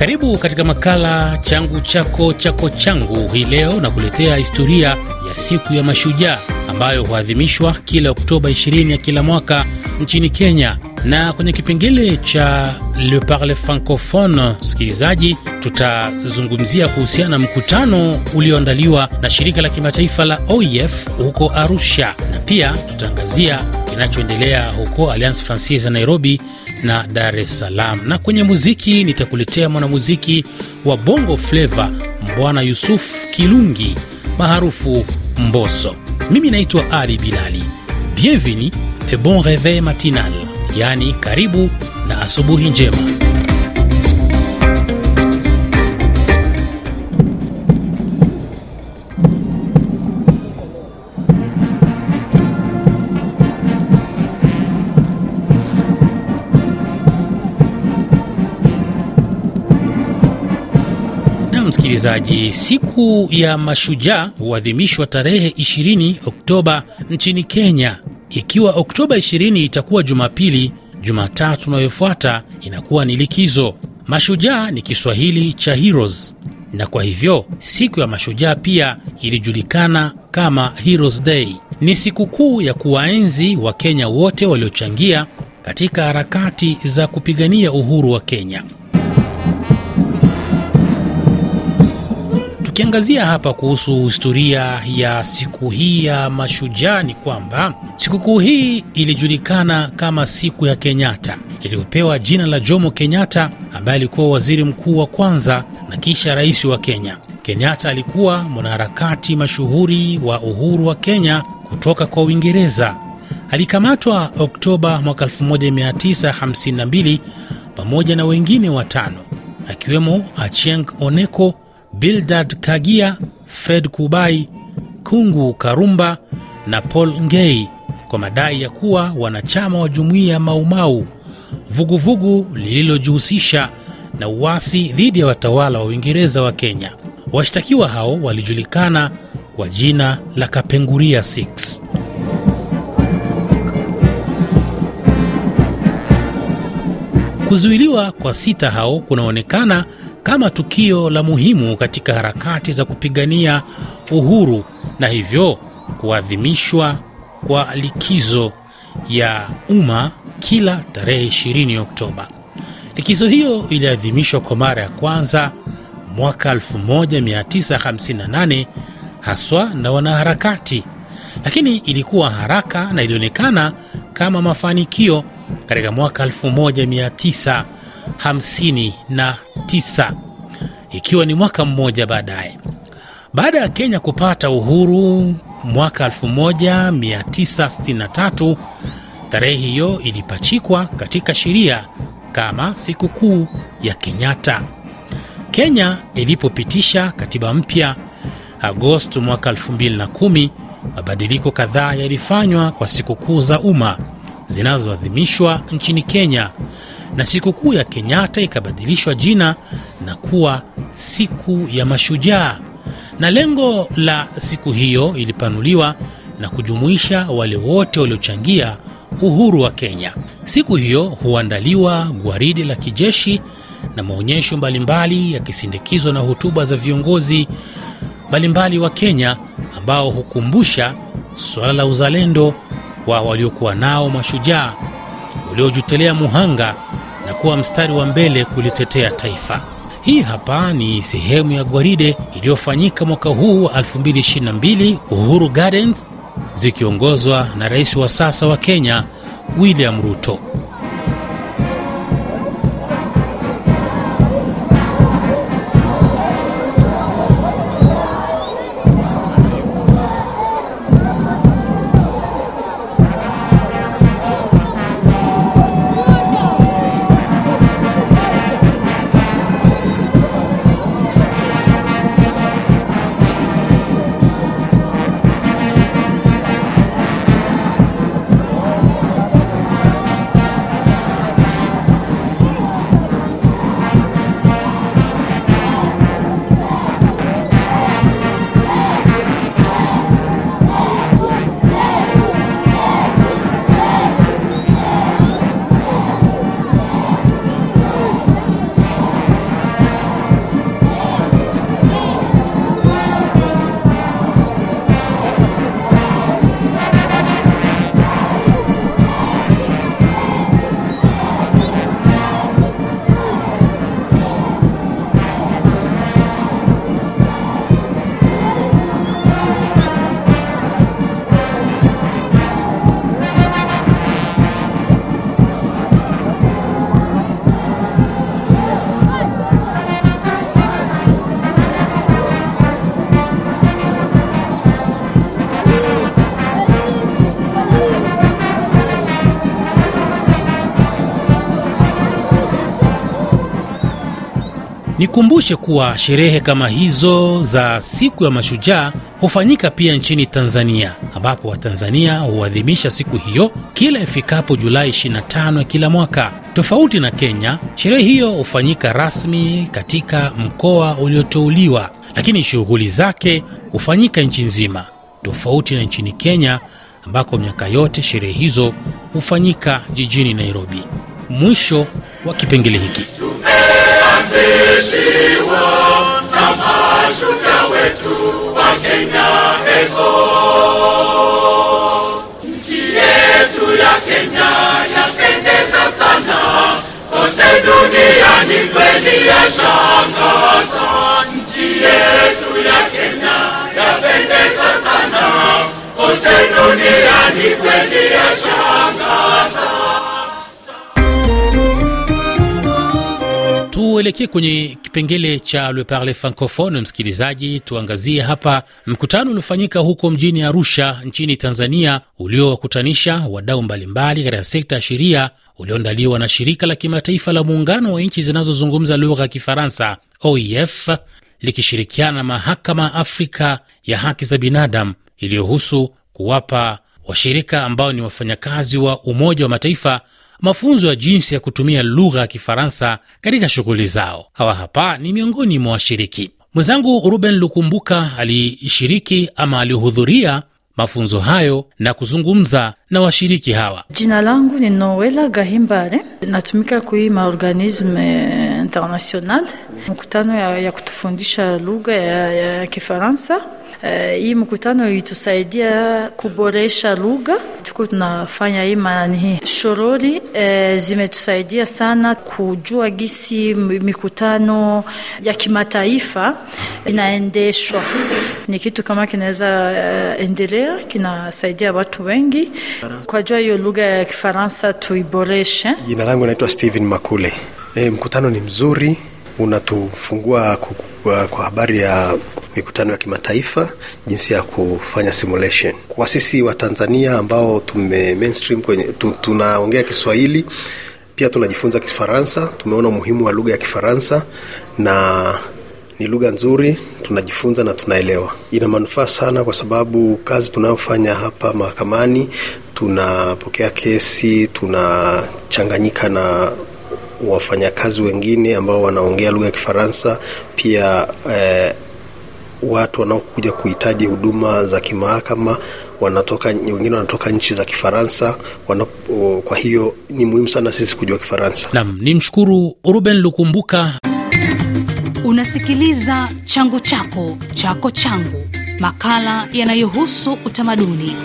Karibu katika makala changu chako chako changu. Hii leo nakuletea historia ya siku ya mashujaa ambayo huadhimishwa kila Oktoba 20 ya kila mwaka nchini Kenya. Na kwenye kipengele cha Le Parle Francophone, msikilizaji, tutazungumzia kuhusiana na mkutano ulioandaliwa na shirika la kimataifa la OIF huko Arusha, na pia tutaangazia kinachoendelea huko Alliance Francaise ya Nairobi na Dar es Salaam. Na kwenye muziki nitakuletea mwanamuziki wa Bongo Flava Mbwana Yusuf Kilungi maarufu Mboso. Mimi naitwa Ali Bilali. Bienvenue et bon reveil matinal, yaani karibu na asubuhi njema. Msikilizaji, siku ya mashujaa huadhimishwa tarehe 20 Oktoba nchini Kenya. Ikiwa Oktoba 20 itakuwa Jumapili, Jumatatu unayofuata inakuwa ni likizo. Mashujaa ni Kiswahili cha heroes, na kwa hivyo siku ya mashujaa pia ilijulikana kama Heroes Day. Ni sikukuu ya kuwaenzi Wakenya wote waliochangia katika harakati za kupigania uhuru wa Kenya. Tukiangazia hapa kuhusu historia ya siku hii ya mashujaa ni kwamba sikukuu hii ilijulikana kama siku ya Kenyatta, iliyopewa jina la Jomo Kenyatta ambaye alikuwa waziri mkuu wa kwanza na kisha rais wa Kenya. Kenyatta alikuwa mwanaharakati mashuhuri wa uhuru wa Kenya kutoka kwa Uingereza. Alikamatwa Oktoba mwaka 1952 pamoja na wengine watano akiwemo Achieng Oneko Bildad Kagia, Fred Kubai, Kungu Karumba na Paul Ngei kwa madai ya kuwa wanachama wa jumuiya ya Maumau, vuguvugu lililojihusisha na uasi dhidi ya watawala wa Uingereza wa Kenya. Washtakiwa hao walijulikana kwa jina la Kapenguria 6. Kuzuiliwa kwa sita hao kunaonekana kama tukio la muhimu katika harakati za kupigania uhuru na hivyo kuadhimishwa kwa likizo ya umma kila tarehe 20 Oktoba. Likizo hiyo iliadhimishwa kwa mara ya kwanza mwaka 1958 haswa na wanaharakati, lakini ilikuwa haraka na ilionekana kama mafanikio katika mwaka 1959 ikiwa ni mwaka mmoja baadaye. Baada ya Kenya kupata uhuru mwaka 1963, tarehe hiyo ilipachikwa katika sheria kama sikukuu ya Kenyatta. Kenya ilipopitisha katiba mpya Agosti mwaka 2010, mabadiliko kadhaa yalifanywa kwa sikukuu za umma zinazoadhimishwa nchini Kenya, na sikukuu ya Kenyatta ikabadilishwa jina na kuwa siku ya mashujaa, na lengo la siku hiyo ilipanuliwa na kujumuisha wale wote waliochangia uhuru wa Kenya. Siku hiyo huandaliwa gwaridi la kijeshi na maonyesho mbalimbali yakisindikizwa na hotuba za viongozi mbalimbali wa Kenya ambao hukumbusha suala la uzalendo wa waliokuwa nao mashujaa waliojitolea muhanga na kuwa mstari wa mbele kulitetea taifa. Hii hapa ni sehemu ya gwaride iliyofanyika mwaka huu wa 2022 Uhuru Gardens, zikiongozwa na rais wa sasa wa Kenya William Ruto. Nikumbushe kuwa sherehe kama hizo za siku ya mashujaa hufanyika pia nchini Tanzania, ambapo Watanzania huadhimisha siku hiyo kila ifikapo Julai 25 ya kila mwaka. Tofauti na Kenya, sherehe hiyo hufanyika rasmi katika mkoa ulioteuliwa, lakini shughuli zake hufanyika nchi nzima, tofauti na nchini Kenya ambako miaka yote sherehe hizo hufanyika jijini Nairobi. Mwisho wa kipengele hiki. Tumeanzishiwa na mashujaa wetu wa Kenya eko nchi yetu ya Kenya yapendeza sana, kote duniani kweli yashangaza. Nchi yetu ya Kenya yapendeza sana, kote duniani kweli yashangaza. Tuelekee kwenye kipengele cha Le Parle Francophone. Msikilizaji, tuangazie hapa mkutano uliofanyika huko mjini Arusha nchini Tanzania, uliowakutanisha wadau mbalimbali katika sekta ya sheria, ulioandaliwa na shirika la kimataifa la muungano wa nchi zinazozungumza lugha ya Kifaransa, OIF, likishirikiana na mahakama Afrika ya haki za binadamu, iliyohusu kuwapa washirika ambao ni wafanyakazi wa Umoja wa Mataifa mafunzo ya jinsi ya kutumia lugha ya Kifaransa katika shughuli zao. Hawa hapa ni miongoni mwa washiriki. Mwenzangu Ruben Lukumbuka alishiriki ama alihudhuria mafunzo hayo na kuzungumza na washiriki hawa. Jina langu ni Noela Gahimbare, natumika kui maorganisme international mkutano ya, ya kutufundisha lugha ya, ya Kifaransa. Uh, hii mkutano itusaidia kuboresha lugha. Tuko tunafanya hii maani shorori uh, zimetusaidia sana kujua gisi mikutano ya kimataifa inaendeshwa. Ni kitu kama kinaweza uh, endelea, kinasaidia watu wengi kwa jua hiyo lugha ya Kifaransa tuiboreshe. Jina langu naitwa Steven Makule. E, mkutano ni mzuri, unatufungua kwa, kwa habari ya mikutano ya kimataifa, jinsi ya kufanya simulation. Kwa sisi wa Tanzania ambao tume mainstream kwenye tu, tunaongea Kiswahili pia tunajifunza Kifaransa, tumeona umuhimu wa lugha ya Kifaransa na ni lugha nzuri, tunajifunza na tunaelewa. Ina manufaa sana, kwa sababu kazi tunayofanya hapa mahakamani, tunapokea kesi, tunachanganyika na wafanyakazi wengine ambao wanaongea lugha ya Kifaransa pia eh, watu wanaokuja kuhitaji huduma za kimahakama wanatoka wengine wanatoka nchi za Kifaransa wana, kwa hiyo ni muhimu sana sisi kujua Kifaransa. Nam ni mshukuru Ruben Lukumbuka. Unasikiliza changu chako chako changu, makala yanayohusu utamaduni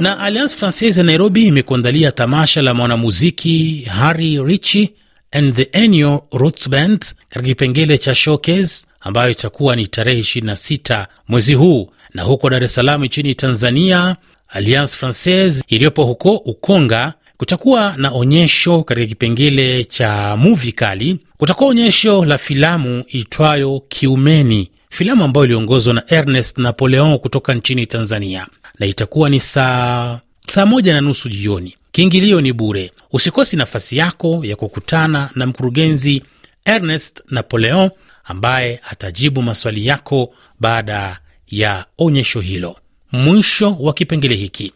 na Alliance Francaise ya Nairobi imekuandalia tamasha la mwanamuziki Harry Richi and the Ennio Roots Band katika kipengele cha showcase ambayo itakuwa ni tarehe 26 mwezi huu. Na huko Dar es Salaam nchini Tanzania, Alliance Francaise iliyopo huko Ukonga kutakuwa na onyesho katika kipengele cha muvi kali. Kutakuwa onyesho la filamu itwayo Kiumeni, filamu ambayo iliongozwa na Ernest Napoleon kutoka nchini Tanzania, na itakuwa ni saa saa moja na nusu jioni. Kiingilio ni bure. Usikosi nafasi yako ya kukutana na mkurugenzi Ernest Napoleon ambaye atajibu maswali yako baada ya onyesho hilo. Mwisho wa kipengele hiki.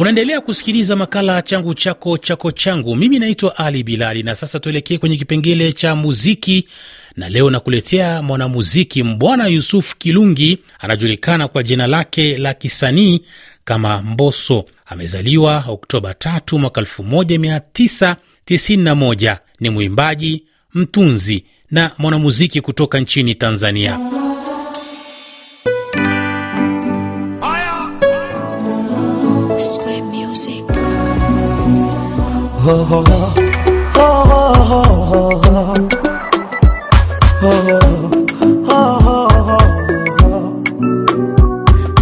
Unaendelea kusikiliza makala changu chako chako changu. Mimi naitwa Ali Bilali, na sasa tuelekee kwenye kipengele cha muziki, na leo nakuletea mwanamuziki Mbwana Yusuf Kilungi. Anajulikana kwa jina lake la kisanii kama Mbosso. Amezaliwa Oktoba 3 mwaka 1991. Ni mwimbaji, mtunzi na mwanamuziki kutoka nchini Tanzania.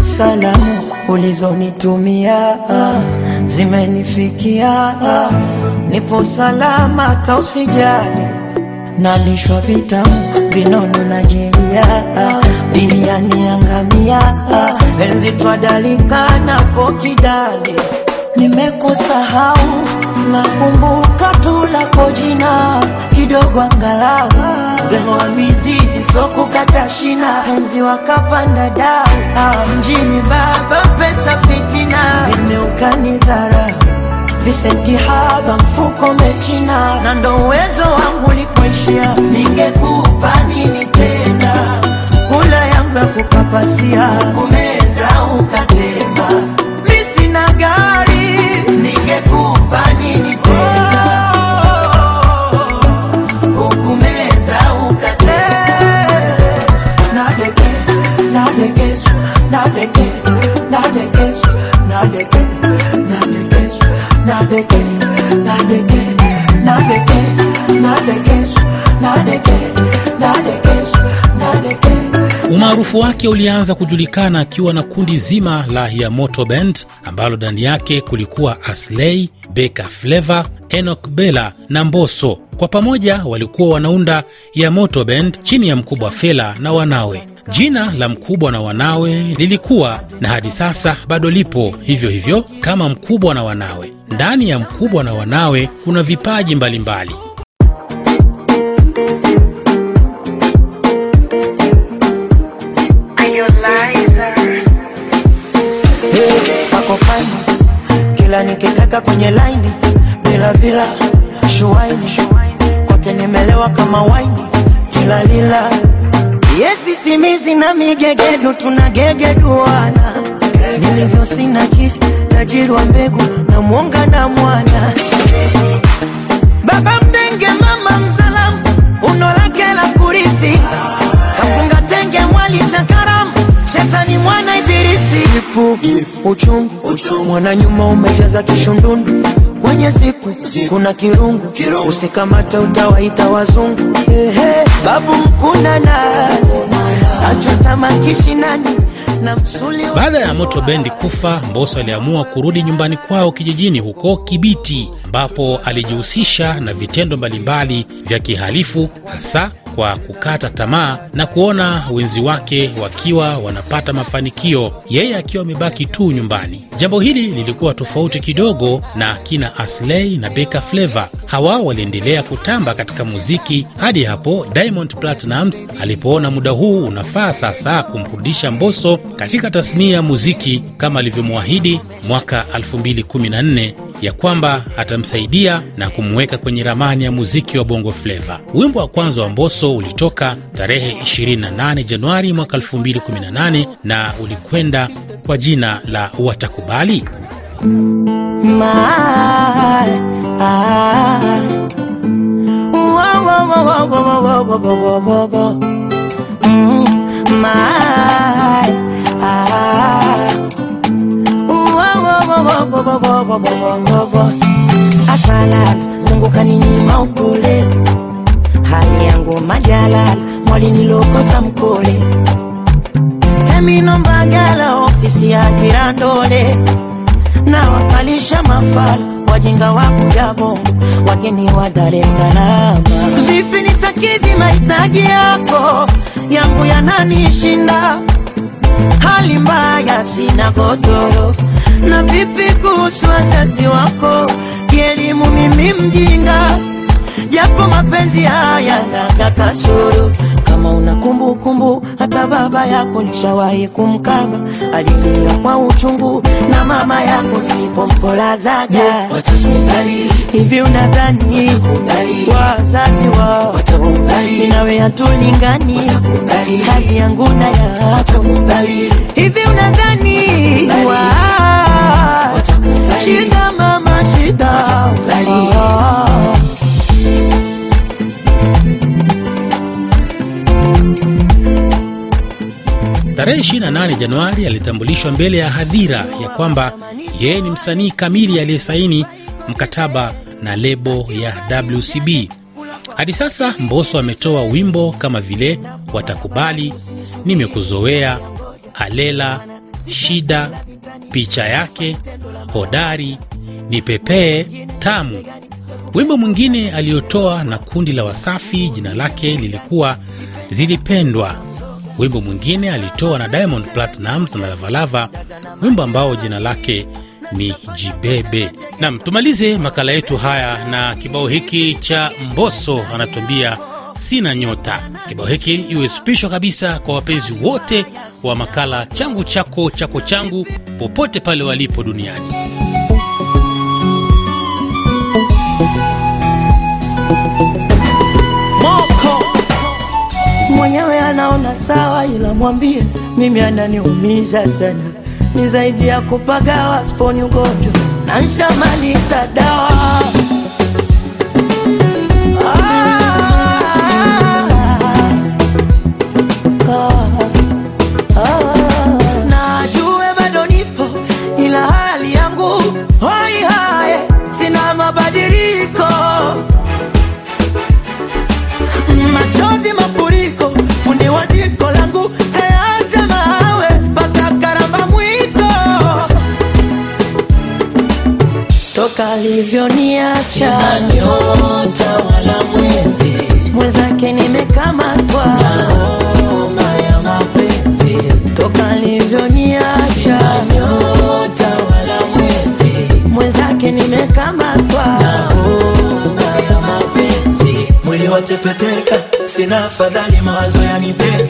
Salamu ulizonitumia zimenifikia, nipo salama, tausijali nalishwa vitamu vinono na jeria, biriani yangamia penzi twadalikana pokidali. Nimekusahau nakumbuka tu lako jina kidogo angalau. Lemoa mizizi sokukata shina penzi wakapanda dau ah, mjini baba pesa fitina. Imeukanidhara visenti haba mfuko mechina na ndo uwezo wangu likuishia ningekupa nini tena? Kula yangu ya kukapasia kumeza ukatema Umaarufu wake ulianza kujulikana akiwa na kundi zima la Yamoto Band ambalo ndani yake kulikuwa Asley, Beka Fleva, Enoch Bella na Mbosso. Kwa pamoja walikuwa wanaunda Yamoto Band chini ya Mkubwa Fela na wanawe. Jina la Mkubwa na wanawe lilikuwa na hadi sasa bado lipo hivyo hivyo kama Mkubwa na wanawe. Ndani ya Mkubwa na wanawe kuna vipaji mbalimbali mbali. kila kwenye laini bila bila shuaini kwake nimelewa kama waini tilalila yesi simizi na migegedu tunagegeduana nilivyo sina kisi tajiri wa mbegu na mwonga na mwana. Baba ibilisi ipu uchungu, mwana nyuma umejaza kishundundu. Kwenye zipu kuna kirungu, usikamata utawaita wazungu. Babu mkuna nazi. Achotama kishinani na msuli wa Baada ya Moto Bendi kufa, Mbosso aliamua kurudi nyumbani kwao kijijini huko Kibiti, ambapo alijihusisha na vitendo mbalimbali vya kihalifu, hasa kwa kukata tamaa na kuona wenzi wake wakiwa wanapata mafanikio, yeye akiwa amebaki tu nyumbani. Jambo hili lilikuwa tofauti kidogo na kina Asley na Beka Flava. Hawa waliendelea kutamba katika muziki hadi hapo Diamond Platnumz alipoona muda huu unafaa sasa kumrudisha Mbosso katika tasnia ya muziki kama alivyomwahidi mwaka 2014 ya kwamba atamsaidia na kumweka kwenye ramani ya muziki wa bongo fleva. Wimbo wa kwanza wa Mbosso ulitoka tarehe 28 Januari mwaka 2018 na ulikwenda kwa jina la Watakubali. My, Asalala, Mungu kaninyima upole, hali yangu majalala, mwali nilokosa mkole, temino mbagala, ofisi ya Kirandole. Na wakalisha mafala wajinga wa kuja bongo. Wageni wa Dar. Vipi nitakidhi mahitaji yako? Yangu yananishinda, hali mbaya, sina godoro. Na vipi kuhusu wazazi wako, kielimu mimi mjinga, japo mapenzi haya naga kasoro. Kama una kumbukumbu, hata baba yako nishawahi kumkaba, alilia kwa uchungu, na mama yako nilipompolazaja. Watakubali? Hivi, unadhani wazazi wao watakubali? Nawe hatulingani, hali yangu na yako hivi, unadhani 8 Januari alitambulishwa mbele ya hadhira ya kwamba yeye ni msanii kamili aliyesaini mkataba na lebo ya WCB. Hadi sasa mboso ametoa wimbo kama vile Watakubali, Nimekuzoea, Alela, Shida, Picha yake, Hodari, Nipepee, Tamu. Wimbo mwingine aliotoa na kundi la Wasafi jina lake lilikuwa Zilipendwa Wimbo mwingine alitoa na Diamond Platnumz na Lavalava, wimbo ambao jina lake ni Jibebe. Nam, tumalize makala yetu haya na kibao hiki cha Mbosso anatuambia sina nyota. Kibao hiki iwe kabisa kwa wapenzi wote wa makala changu chako chako changu, popote pale walipo duniani. Mwenyewe anaona sawa, ila mwambie mimi ananiumiza sana, ni zaidi ya kupagawa, sponi ugonjwa. Na nshamaliza dawa toka alivyoniacha nyota wala mwezi. Mwenzake nimekamatwa. Na homa ya mapenzi, toka alivyoniacha. Nyota wala mwezi. Mwenzake nimekamatwa. Na homa ya mapenzi. Mwili watepeteka, sina fadhali, mawazo yanitesa,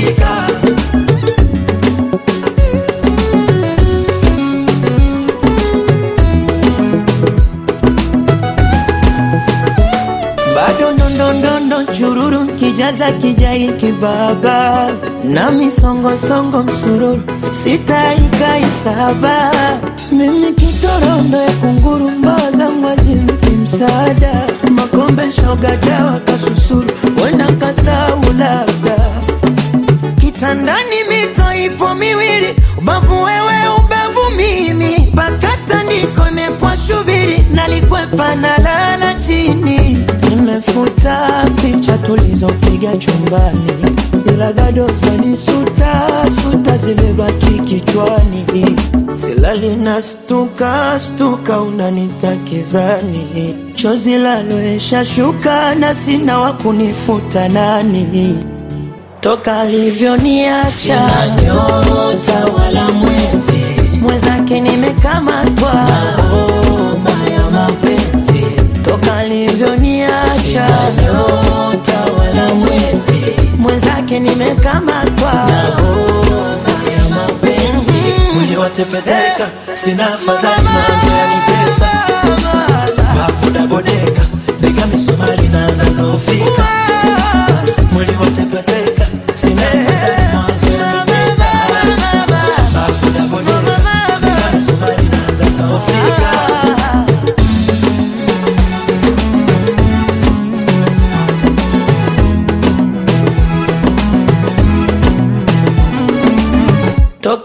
nadhoofika. bado ndondondondo chururu kijaza kijai kibaba. Na misongosongo msururu sitaikaisaba mimi kitorondo ya kunguru mbawa za mwazimki msaada. Makombe shoga kasusuru wenda kasau labda kitandani mito ipo miwili, ubavu wewe, ubavu mimi, mpaka tandiko imekuwa shubiri, nalikwepa na lala chini, nimefuta picha tulizopiga chumbani, ila bado zanisuta suta zimebaki kichwani, silali na stuka stuka, unanitakizani chozi laloesha shuka na sina wa kunifuta nani toka alivyoniacha. Nyota wala mwezi. Mwenzake nimekamatwa. Na homa ya mapenzi. Toka alivyoniacha. Nyota wala mwezi. Mwenzake nimekamatwa. Na homa ya mapenzi. Mwili watepeteka sina fadhali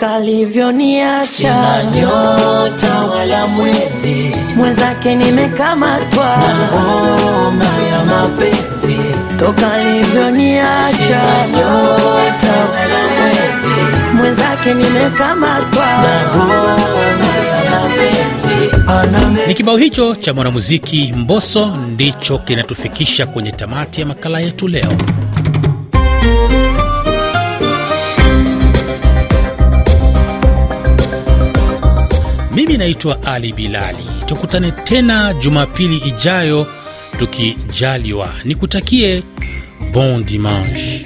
toka alivyoniacha nyota wala mwezi. Mwenzake nimekamatwa. Na homa ya mapenzi. Toka alivyoniacha. Nyota wala mwezi. Mwenzake nimekamatwa. Na homa ya mapenzi. Ni kibao hicho cha mwanamuziki Mbosso ndicho kinatufikisha kwenye tamati ya makala yetu leo. Mimi naitwa Ali Bilali. Tukutane tena Jumapili ijayo tukijaliwa. Nikutakie bon dimanche.